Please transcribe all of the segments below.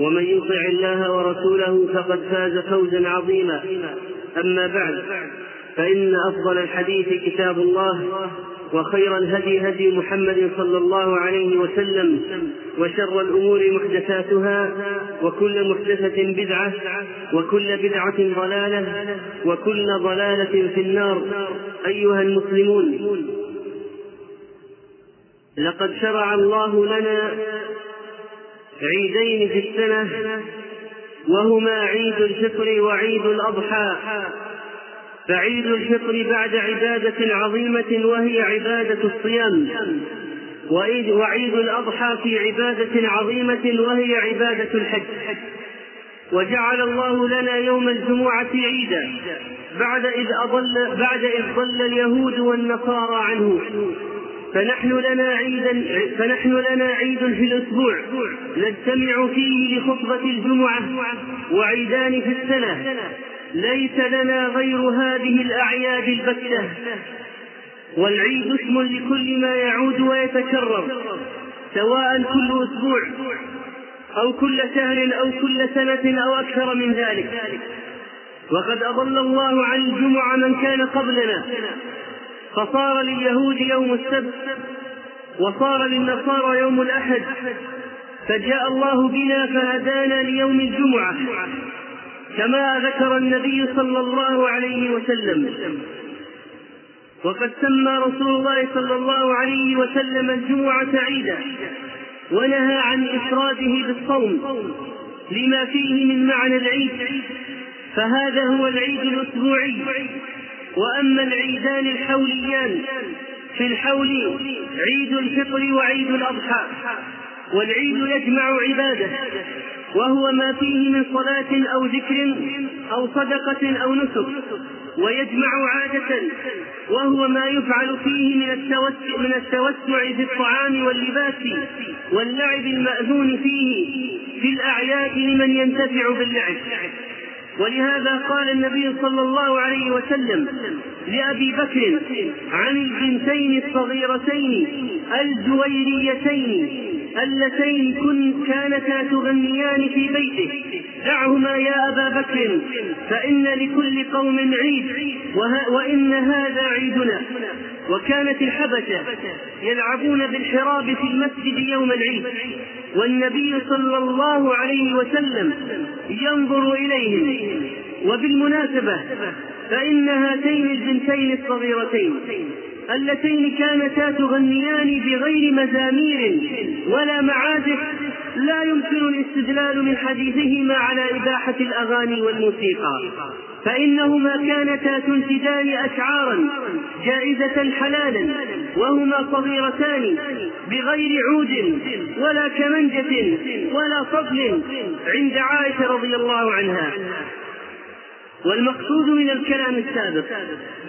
ومن يطع الله ورسوله فقد فاز فوزا عظيما. أما بعد فإن أفضل الحديث كتاب الله وخير الهدي هدي محمد صلى الله عليه وسلم وشر الأمور محدثاتها وكل محدثة بدعة وكل بدعة ضلالة وكل ضلالة في النار. أيها المسلمون لقد شرع الله لنا عيدين في السنة وهما عيد الفطر وعيد الأضحى. فعيد الفطر بعد عبادة عظيمة وهي عبادة الصيام. وعيد الأضحى في عبادة عظيمة وهي عبادة الحج. وجعل الله لنا يوم الجمعة عيدا بعد إذ أضل بعد إذ ضل اليهود والنصارى عنه. فنحن لنا عيدا فنحن لنا عيد في الأسبوع نجتمع فيه لخطبة الجمعة وعيدان في السنة. ليس لنا غير هذه الأعياد البتة. والعيد اسم لكل ما يعود ويتكرر سواء كل أسبوع أو كل شهر أو كل سنة أو أكثر من ذلك. وقد أضل الله عن الجمعة من كان قبلنا. فصار لليهود يوم السبت وصار للنصارى يوم الأحد فجاء الله بنا فهدانا ليوم الجمعة كما ذكر النبي صلى الله عليه وسلم. وقد سمى رسول الله صلى الله عليه وسلم الجمعة عيدا ونهى عن إفراده بالصوم لما فيه من معنى العيد فهذا هو العيد الأسبوعي. وأما العيدان الحوليان في الحول عيد الفطر وعيد الأضحى والعيد يجمع عبادة وهو ما فيه من صلاة أو ذكر أو صدقة أو نسك ويجمع عادة وهو ما يفعل فيه من التوسع من التوسع في الطعام واللباس واللعب المأذون فيه في الأعياد لمن ينتفع باللعب. ولهذا قال النبي صلى الله عليه وسلم لأبي بكر عن البنتين الصغيرتين الجويريتين اللتين كن كانتا تغنيان في بيته. دعهما يا أبا بكر فإن لكل قوم عيد وإن هذا عيدنا. وكانت الحبشة يلعبون بالحراب في المسجد يوم العيد والنبي صلى الله عليه وسلم ينظر إليهم. وبالمناسبة فإن هاتين البنتين الصغيرتين اللتين كانتا تغنيان بغير مزامير ولا معازف لا يمكن الاستدلال من حديثهما على إباحة الأغاني والموسيقى. فإنهما كانتا تنتجان أشعارا جائزة حلالا وهما صغيرتان بغير عود ولا كمنجة ولا صبل عند عائشة رضي الله عنها. والمقصود من الكلام السابق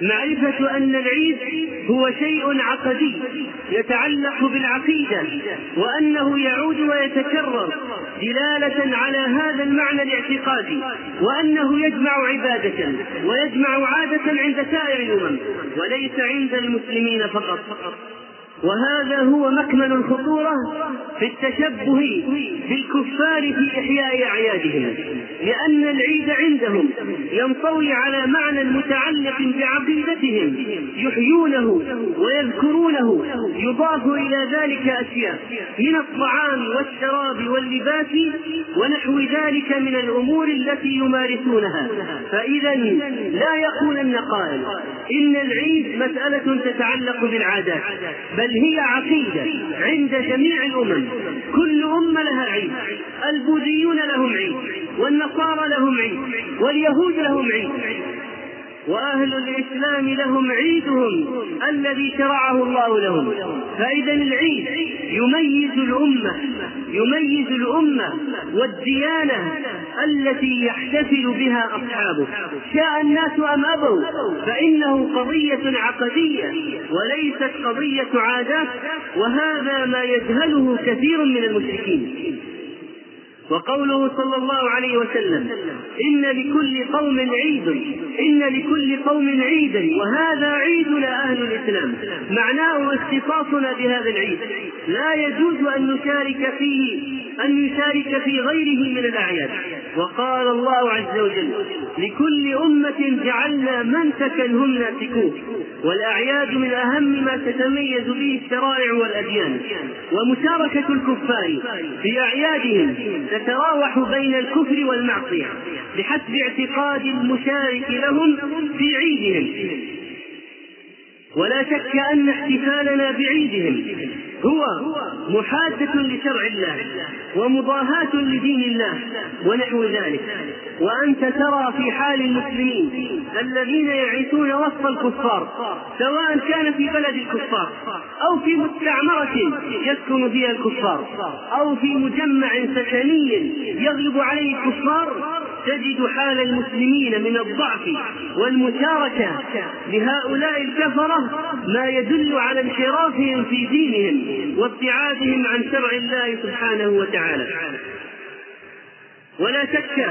معرفة أن العيد هو شيء عقدي يتعلق بالعقيدة وأنه يعود ويتكرر دلالة على هذا المعنى الاعتقادي وأنه يجمع عبادة ويجمع عادة عند سائر الأمم وليس عند المسلمين فقط. وهذا هو مكمن الخطورة في التشبه بالكفار في إحياء أعيادهم لأن العيد عندهم ينطوي على معنى متعلق بعقيدتهم يحيونه ويذكرونه يضاف إلى ذلك أشياء من الطعام والشراب واللباس ونحو ذلك من الأمور التي يمارسونها. فإذا لا يقولن قائل إن العيد مسألة تتعلق بالعادات بل هي عقيدة عند جميع الأمم. كل أمة لها عيد. البوذيون لهم عيد. والنصارى لهم عيد. واليهود لهم عيد. وأهل الإسلام لهم عيدهم الذي شرعه الله لهم. فإذا العيد يميز الأمة يميز الأمة والديانة التي يحتفل بها أصحابه. شاء الناس أم أبوا فإنه قضية عقدية وليست قضية عادات وهذا ما يجهله كثير من المشركين. وقوله صلى الله عليه وسلم إن لكل قوم عيد إن لكل قوم عيدا وهذا عيدنا أهل الإسلام. معناه اختصاصنا بهذا العيد. لا يجوز أن نشارك فيه أن نشارك في غيره من الأعياد. وقال الله عز وجل لكل أمة جعلنا منسكا هم ناسكوه والأعياد من أهم ما تتميز به الشرائع والأديان ومشاركة الكفار في أعيادهم تتراوح بين الكفر والمعصية بحسب اعتقاد المشارك لهم في عيدهم. ولا شك أن احتفالنا بعيدهم هو محادة لشرع الله ومضاهاة لدين الله ونحو ذلك. وأنت ترى في حال المسلمين الذين يعيشون وسط الكفار سواء كان في بلد الكفار أو في مستعمرة يسكن فيها الكفار أو في مجمع سكني يغلب عليه الكفار تجد حال المسلمين من الضعف والمشاركة لهؤلاء الكفرة ما يدل على انحرافهم في دينهم وابتعادهم عن شرع الله سبحانه وتعالى. ولا شك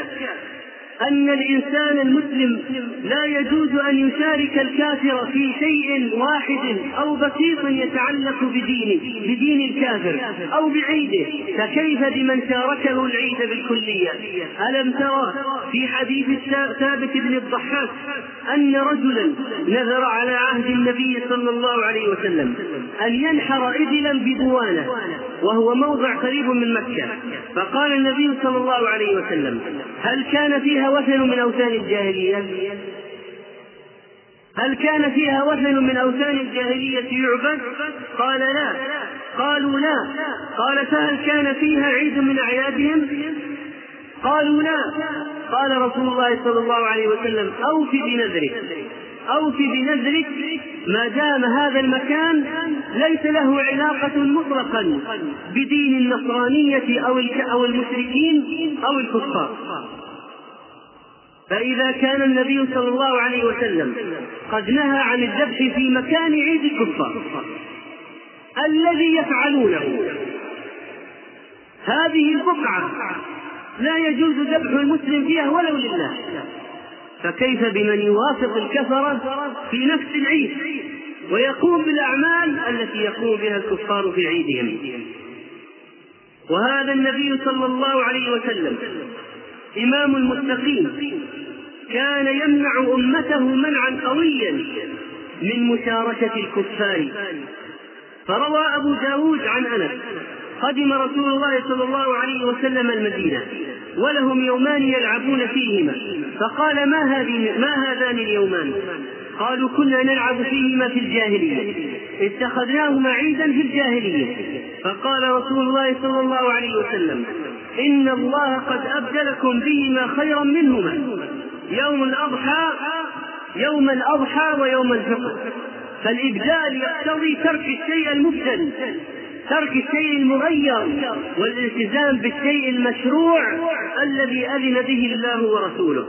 أن الإنسان المسلم لا يجوز أن يشارك الكافر في شيء واحد أو بسيط يتعلق بدينه بدين الكافر أو بعيده. فكيف بمن شاركه العيد بالكلية؟ ألم ترى في حديث ثابت بن الضحاك أن رجلا نذر على عهد النبي صلى الله عليه وسلم أن ينحر إبلا ببوانة وهو موضع قريب من مكة. فقال النبي صلى الله عليه وسلم هل كان فيها وثن من أوثان الجاهلية؟ هل كان فيها وثن من أوثان الجاهلية يعبد؟ قال لا. قالوا لا. قال فهل كان فيها عيد من أعيادهم؟ قالوا لا. قال رسول الله صلى الله عليه وسلم أوف بنذرك. أوف بنذرك ما دام هذا المكان ليس له علاقة مطلقا بدين النصرانية أو المشركين أو الكفار. فإذا كان النبي صلى الله عليه وسلم قد نهى عن الذبح في مكان عيد الكفار الذي يفعلونه؟ هذه البقعة لا يجوز ذبح المسلم فيها ولو لله. فكيف بمن يوافق الكفرة في نفس العيد ويقوم بالأعمال التي يقوم بها الكفار في عيدهم؟ وهذا النبي صلى الله عليه وسلم إمام المتقين كان يمنع أمته منعا قويا من مشاركة الكفار. فروى أبو داود عن أنس قدم رسول الله صلى الله عليه وسلم المدينة. ولهم يومان يلعبون فيهما. فقال ما هذه ما هذان اليومان؟ قالوا كنا نلعب فيهما في الجاهلية. اتخذناهما عيدا في الجاهلية. فقال رسول الله صلى الله عليه وسلم إن الله قد أبدلكم بهما خيرا منهما. يوم الأضحى يوم الأضحى ويوم الفطر. فالإبدال يقتضي ترك الشيء المبدل ترك الشيء المغير والالتزام بالشيء المشروع الذي أذن به الله ورسوله.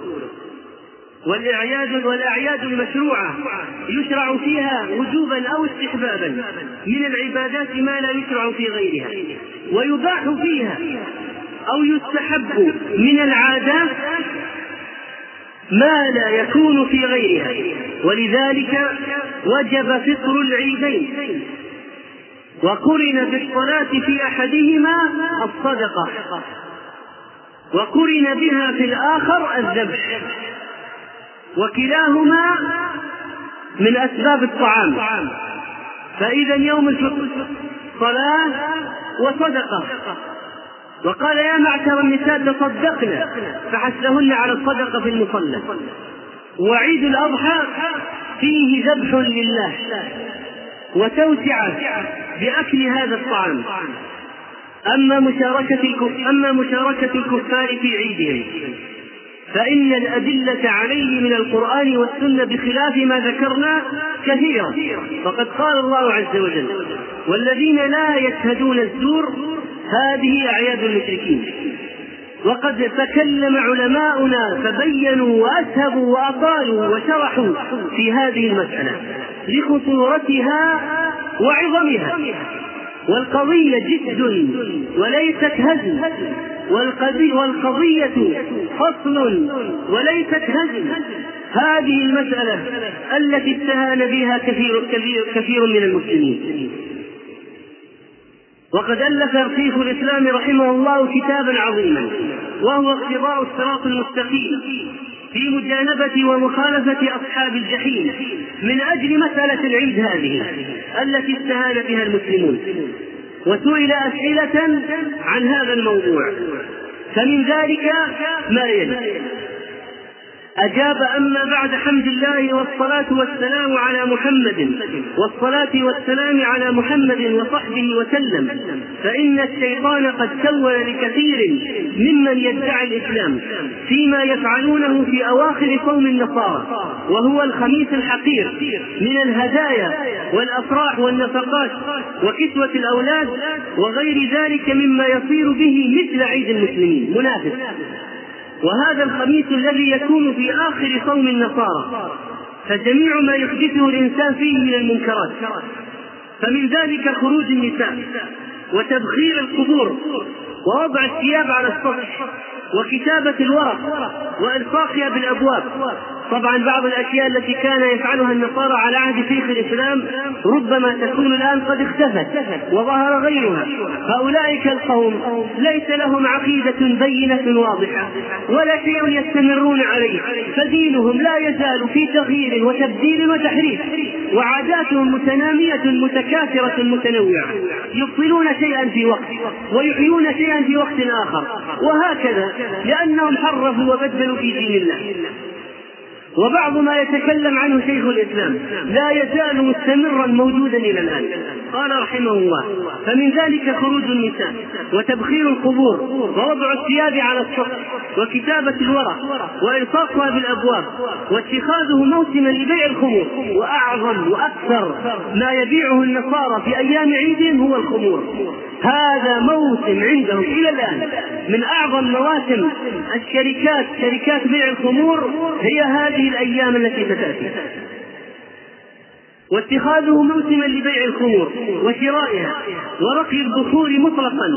والأعياد والأعياد المشروعة يشرع فيها وجوبا أو استحبابا من العبادات ما لا يشرع في غيرها ويباح فيها أو يستحب من العادات ما لا يكون في غيرها. ولذلك وجب فطر العيدين. وقرن بالصلاة في أحدهما الصدقة. وقرن بها في الآخر الذبح. وكلاهما من أسباب الطعام. فإذا يوم الفطر صلاة وصدقة. وقال يا معشر النساء تصدقن فحثهن على الصدقة في المصلى. وعيد الأضحى فيه ذبح لله. وتوسعة. بأكل هذا الطعام. أما مشاركة أما مشاركة الكفار في عيدهم فإن الأدلة عليه من القرآن والسنة بخلاف ما ذكرنا كثيرة. فقد قال الله عز وجل والذين لا يشهدون الزور هذه أعياد المشركين وقد تكلم علماؤنا فبينوا وأسهبوا وأطالوا وشرحوا في هذه المسألة لخطورتها وعظمها. والقضية جد وليست هزل والقضية فصل وليست هزل هذه المسألة التي استهان بها كثير كثير كثير من المسلمين. وقد ألف شيخ الإسلام رحمه الله كتابا عظيما وهو اقتضاء الصراط المستقيم في مجانبة ومخالفة أصحاب الجحيم من أجل مسألة العيد هذه التي استهان بها المسلمون. وسئل أسئلة عن هذا الموضوع فمن ذلك ما يلي. أجاب أما بعد حمد الله والصلاة والسلام على محمد والصلاة والسلام على محمد وصحبه وسلم. فإن الشيطان قد سول لكثير ممن يدعي الإسلام فيما يفعلونه في أواخر صوم النصارى وهو الخميس الحقير من الهدايا والأفراح والنفقات وكسوة الأولاد وغير ذلك مما يصير به مثل عيد المسلمين. منافس وهذا الخميس الذي يكون في آخر صوم النصارى. فجميع ما يحدثه الإنسان فيه من المنكرات. فمن ذلك خروج النساء وتبخير القبور ووضع الثياب على السطح وكتابة الورق وإلصاقها بالأبواب. طبعا بعض الأشياء التي كان يفعلها النصارى على عهد شيخ الإسلام ربما تكون الآن قد اختفت وظهر غيرها. فأولئك القوم ليس لهم عقيدة بينة واضحة ولا شيء يستمرون عليه. فدينهم لا يزال في تغيير وتبديل وتحريف وعاداتهم متنامية متكاثرة متنوعة يبطلون شيئا في وقت ويحيون شيئا في وقت آخر. وهكذا لأنهم حرفوا وبدلوا في دين الله. وبعض ما يتكلم عنه شيخ الإسلام لا يزال مستمرا موجودا إلى الآن. قال رحمه الله فمن ذلك خروج النساء وتبخير القبور ووضع الثياب على السطح وكتابة الورق وإلصاقها بالأبواب واتخاذه موسما لبيع الخمور. وأعظم وأكثر ما يبيعه النصارى في أيام عيدهم هو الخمور. هذا موسم عندهم إلى الآن من أعظم مواسم الشركات شركات بيع الخمور هي هذه الأيام التي ستاتي واتخاذه موسما لبيع الخمور وشرائها ورقي البخور مطلقا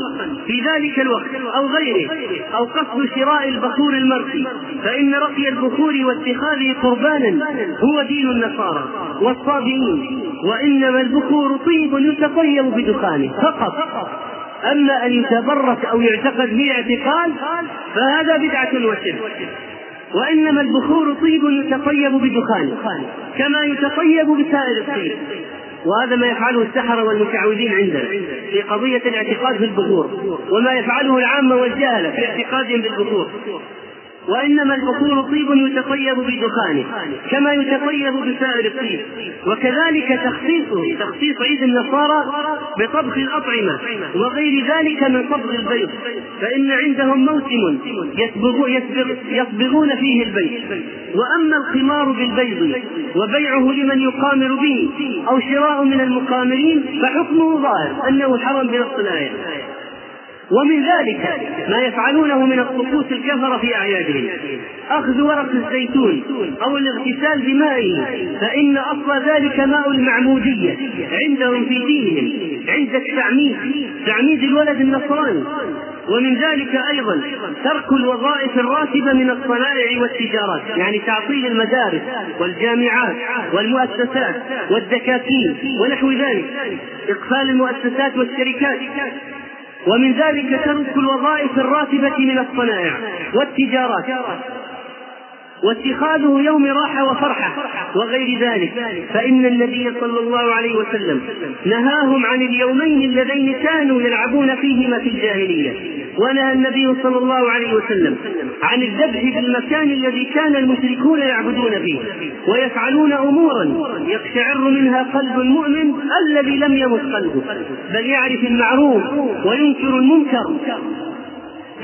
في ذلك الوقت أو غيره أو قصد شراء البخور المرقي فإن رقي البخور واتخاذه قربانا هو دين النصارى والصابئين. وإنما البخور طيب يتطيب بدخانه فقط. أما أن يتبرك أو يعتقد به اعتقاد فهذا بدعة وشرك. وإنما البخور طيب يتطيب بدخانه كما يتطيب بسائر الطيب. وهذا ما يفعله السحرة والمشعوذين عندنا في قضية الاعتقاد في البخور وما يفعله العامة والجهلة في اعتقادهم بالبخور. وإنما البخور طيب يتطيب بدخانه كما يتطيب بسائر الطيب. وكذلك تخصيصه تخصيص عيد النصارى بطبخ الأطعمة وغير ذلك من صبغ البيض. فإن عندهم موسم يصبغ يصبغ يصبغون فيه البيض. وأما القمار بالبيض وبيعه لمن يقامر به أو شراء من المقامرين فحكمه ظاهر أنه حرم بنص الآية. ومن ذلك ما يفعلونه من الطقوس الكفر في أعيادهم. أخذ ورق الزيتون أو الاغتسال بمائه فإن أصل ذلك ماء المعمودية عندهم في دينهم عند التعميد تعميد الولد النصراني. ومن ذلك أيضا ترك الوظائف الراتبة من الصنائع والتجارات يعني تعطيل المدارس والجامعات والمؤسسات والدكاكين ونحو ذلك إقفال المؤسسات والشركات. ومن ذلك ترك الوظائف الراتبة من الصنائع والتجارات. واتخاذه يوم راحة وفرحة وغير ذلك. فإن النبي صلى الله عليه وسلم نهاهم عن اليومين اللذين كانوا يلعبون فيهما في الجاهلية ونهى النبي صلى الله عليه وسلم عن الذبح في المكان الذي كان المشركون يعبدون فيه ويفعلون أمورا يقشعر منها قلب المؤمن الذي لم يمت قلبه بل يعرف المعروف وينكر المنكر.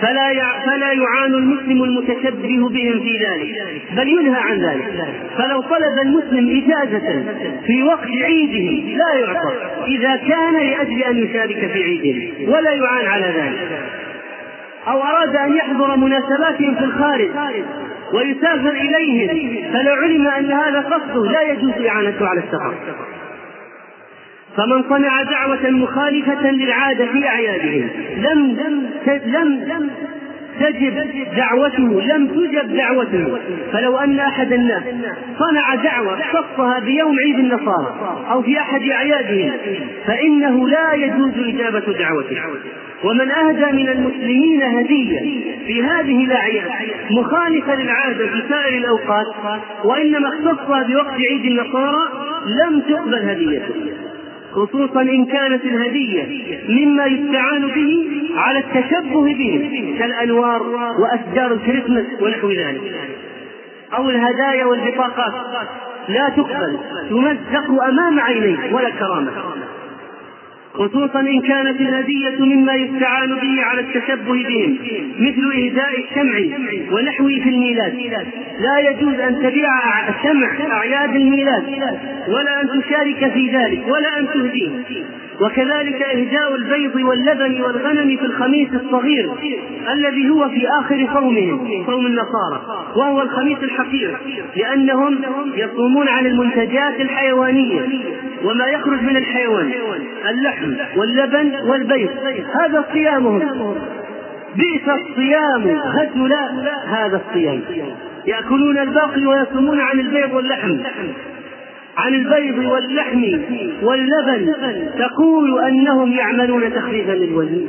فلا فلا يعان المسلم المتشبه بهم في ذلك بل ينهى عن ذلك. فلو طلب المسلم إجازة في وقت عيدهم لا يعطى إذا كان لأجل أن يشارك في عيدهم ولا يعان على ذلك. أو أراد أن يحضر مناسباتهم في الخارج ويسافر إليهم فلو علم أن هذا قصده لا يجوز إعانته على السفر. فمن صنع دعوة مخالفة للعادة في أعيادهم لم لم تجب دعوته لم تجب دعوته. فلو أن أحد الناس صنع دعوة خصها بيوم عيد النصارى أو في أحد أعيادهم فإنه لا يجوز إجابة دعوته. ومن أهدى من المسلمين هدية في هذه الأعياد مخالفة للعادة في سائر الأوقات وإنما اختصها بوقت عيد النصارى لم تقبل هديته. خصوصا إن كانت الهدية مما يستعان به على التشبه بهم كالأنوار وأشجار الكريسماس ونحو ذلك. أو الهدايا والبطاقات. لا تقبل تمزق أمام عينيه ولا كرامة. خصوصا إن كانت الهدية مما يستعان به على التشبه بهم مثل إهداء الشمع ونحوه في الميلاد. لا يجوز أن تبيع شمع أعياد الميلاد ولا أن تشارك في ذلك ولا أن تهديه. وكذلك إهداء البيض واللبن والغنم في الخميس الصغير الذي هو في آخر صومهم صوم النصارى. وهو الخميس الحقير لأنهم يصومون عن المنتجات الحيوانية وما يخرج من الحيوان اللحم واللبن والبيض. هذا صيامهم. بئس الصيام هدل هذا الصيام. يأكلون الباقي ويصومون عن البيض واللحم. عن البيض واللحم واللبن تقول أنهم يعملون تخفيفا للوزن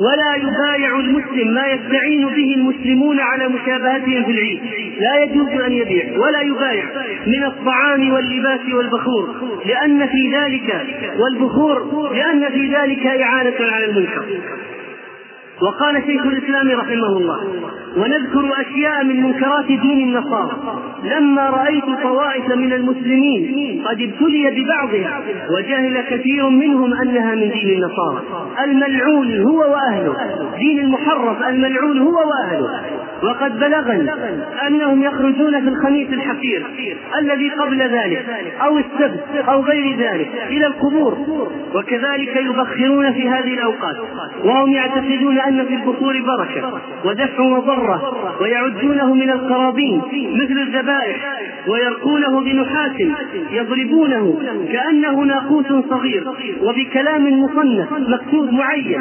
ولا يبايع المسلم ما يستعين به المسلمون على مشابهتهم في العيد. لا يجوز أن يبيع ولا يبايع من الطعام واللباس والبخور لأن في ذلك والبخور لأن في ذلك إعانة على المنكر. وقال شيخ الإسلام رحمه الله ونذكر أشياء من منكرات دين النصارى. لما رأيت طوائف من المسلمين قد ابتلي ببعضها وجهل كثير منهم أنها من دين النصارى. الملعون هو وأهله. دين المحرف الملعون هو وأهله. وقد بلغني أنهم يخرجون في الخميس الحقير الذي قبل ذلك أو السبت أو غير ذلك إلى القبور وكذلك يبخرون في هذه الأوقات وهم يعتقدون أن في البخور بركة ودفع وضرة ويعدونه من القرابين مثل الذبائح ويرقونه بنحاس يضربونه كأنه ناقوس صغير وبكلام مصنف مكتوب معين.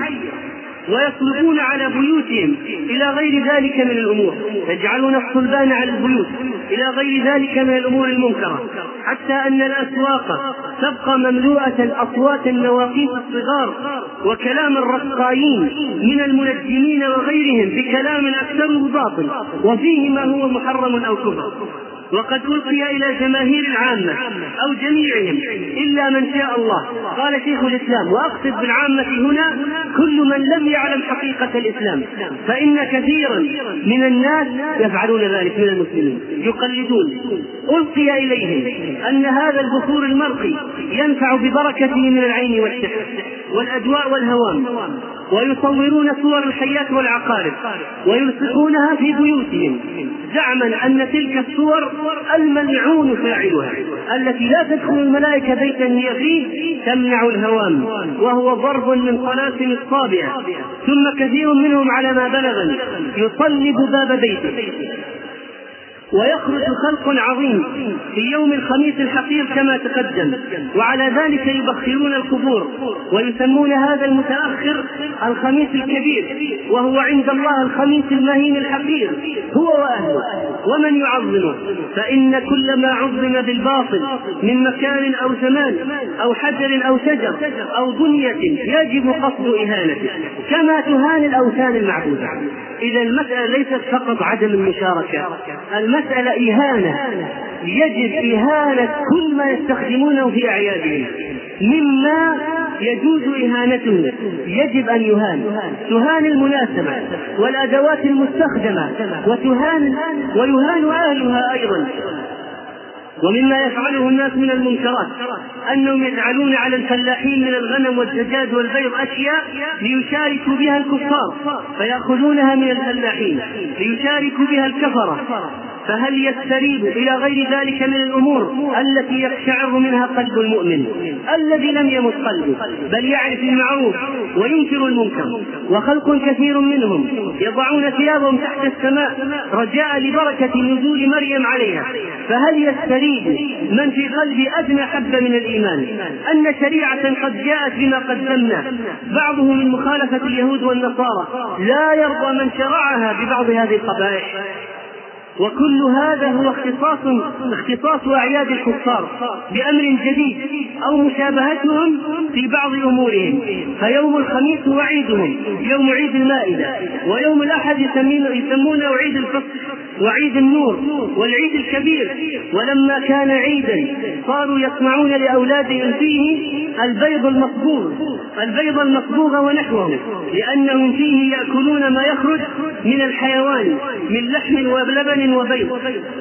ويصلبون على بيوتهم إلى غير ذلك من الأمور. يجعلون الصلبان على البيوت إلى غير ذلك من الأمور المنكرة. حتى أن الأسواق تبقى مملوءة أصوات النواقيس الصغار وكلام الرقايين من المنجمين وغيرهم بكلام أكثره باطل وفيه ما هو محرم أو كفر. وقد ألقي إلى جماهير العامة أو جميعهم إلا من شاء الله. قال شيخ الإسلام وأقصد بالعامة هنا من لم يعلم حقيقة الإسلام. فإن كثيرا من الناس يفعلون ذلك من المسلمين يقلدون. ألقي إليهم أن هذا البخور المرقي ينفع ببركته من العين والسحر والأدواء والهوام. ويصورون صور الحيات والعقارب ويلصقونها في بيوتهم زعما أن تلك الصور الملعون فاعلها التي لا تدخل الملائكة بيتا هي فيه تمنع الهوام وهو ضرب من طلاسم الصابعة ثم كثير منهم على ما بلغني يصلب باب بيته. ويخرج خلق عظيم في يوم الخميس الحقير كما تقدم. وعلى ذلك يبخرون القبور ويسمون هذا المتأخر الخميس الكبير وهو عند الله الخميس المهين الحقير هو وأهله. ومن يعظمه؟ فإن كل ما عظم بالباطل من مكان أو زمان أو حجر أو شجر أو بنية يجب قصد إهانته كما تهان الأوثان المعبودة. إذا المسألة ليست فقط عدم المشاركة. المسألة إهانة. يجب إهانة كل ما يستخدمونه في أعيادهم. مما يجوز إهانته يجب أن يهان تهان المناسبة والأدوات المستخدمة. وتهان ويهان أهلها أيضا. ومما يفعله الناس من المنكرات أنهم يجعلون على الفلاحين من الغنم والدجاج والبيض أشياء ليشاركوا بها الكفار فيأخذونها من الفلاحين ليشاركوا بها الكفرة. فهل يستريب إلى غير ذلك من الأمور التي يقشعر منها قلب المؤمن؟ الذي لم يمت قلبه بل يعرف المعروف وينكر المنكر. وخلق كثير منهم يضعون ثيابهم تحت السماء رجاء لبركة نزول مريم عليها. فهل يستريب من في قلبه أدنى حبة من الإيمان؟ أن شريعة قد جاءت بما قدمنا. بعضه من مخالفة اليهود والنصارى. لا يرضى من شرعها ببعض هذه القبائح. وكل هذا هو اختصاص اختصاص أعياد الكفار بأمر جديد أو مشابهتهم في بعض أمورهم. فيوم الخميس هو يوم عيد المائدة ويوم الأحد يسمونه عيد الفصل وعيد النور والعيد الكبير. ولما كان عيدا صاروا يصنعون لأولادهم فيه البيض المصبوغ البيض المصبوغ ونحوه لأنهم فيه يأكلون ما يخرج من الحيوان من لحم ولبن وبيض.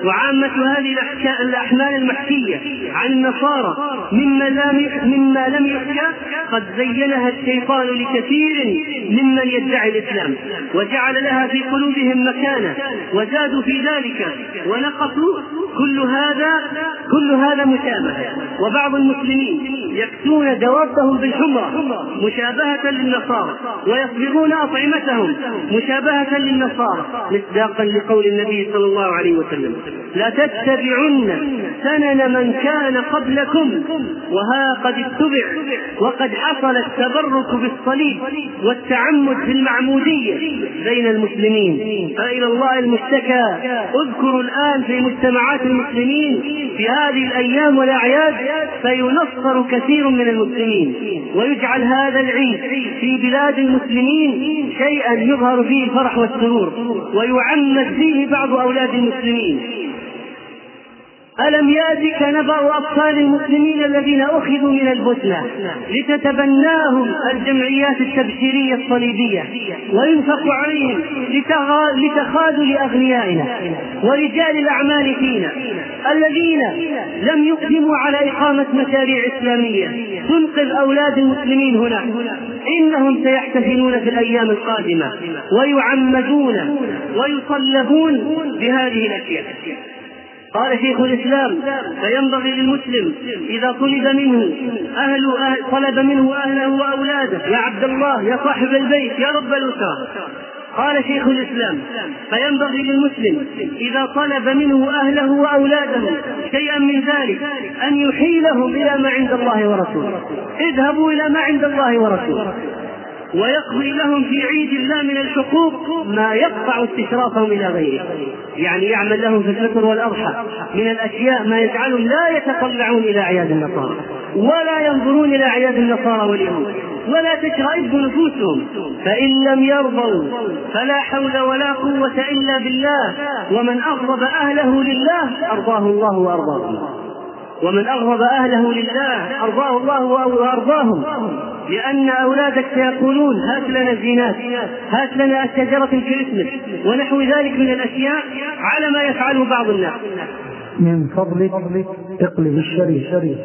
وعامة هذه الأحمال المحكية عن النصارى مما لم مما لم يحكى قد زينها الشيطان لكثير ممن يدعي الإسلام. وجعل لها في قلوبهم مكانة وزادوا في ذلك ونقصوا كل هذا كل هذا مشابهة. وبعض المسلمين يكسون دوابهم بالحمرة مشابهة للنصارى ويصبغون أطعمتهم مشابهة للنصارى مصداقا لقول النبي صلى الله عليه وسلم. لتتبعن سنن من كان قبلكم وها قد اتبع وقد حصل التبرك بالصليب والتعمد في المعمودية بين المسلمين. فإلى الله المشتكى اذكروا الآن في مجتمعات المسلمين في هذه الأيام والأعياد فينصر كثير من المسلمين ويجعل هذا العيد في بلاد المسلمين شيئا يظهر فيه الفرح والسرور ويعمد فيه بعض أولاد المسلمين ألم يأتك نبأ أطفال المسلمين الذين أخذوا من البوسنة لتتبناهم الجمعيات التبشيرية الصليبية وينفق عليهم لتخاذل أغنيائنا ورجال الأعمال فينا الذين لم يقدموا على إقامة مشاريع إسلامية. تنقذ أولاد المسلمين هنا. إنهم سيحتفلون في الأيام القادمة ويعمدون ويصلبون بهذه الأشياء. قال شيخ الإسلام فينبغي للمسلم إذا طلب منه أهل, طلب منه أهله وأولاده يا عبد الله يا صاحب البيت يا رب الأسرة. قال شيخ الإسلام فينبغي للمسلم إذا طلب منه أهله وأولاده شيئا من ذلك أن يحيلهم إلى ما عند الله ورسوله. اذهبوا إلى ما عند الله ورسوله. ويقضي لهم في عيد الله من الحقوق ما يقطع استشرافهم إلى غيره. يعني يعمل لهم في الفطر والأضحى. من الأشياء ما يجعلهم لا يتطلعون إلى أعياد النصارى. ولا ينظرون إلى أعياد النصارى واليهود. ولا تشرئب نفوسهم. فإن لم يرضوا فلا حول ولا قوة إلا بالله. ومن أغضب أهله لله أرضاه الله وارضاه ومن أغضب أهله لله أرضاه الله وأرضاهم. لأن أولادك سيقولون هات لنا الزينات هات لنا الشجرة الكريسمس ونحو ذلك من الأشياء على ما يفعله بعض الناس. من فضلك اقلب الشريف.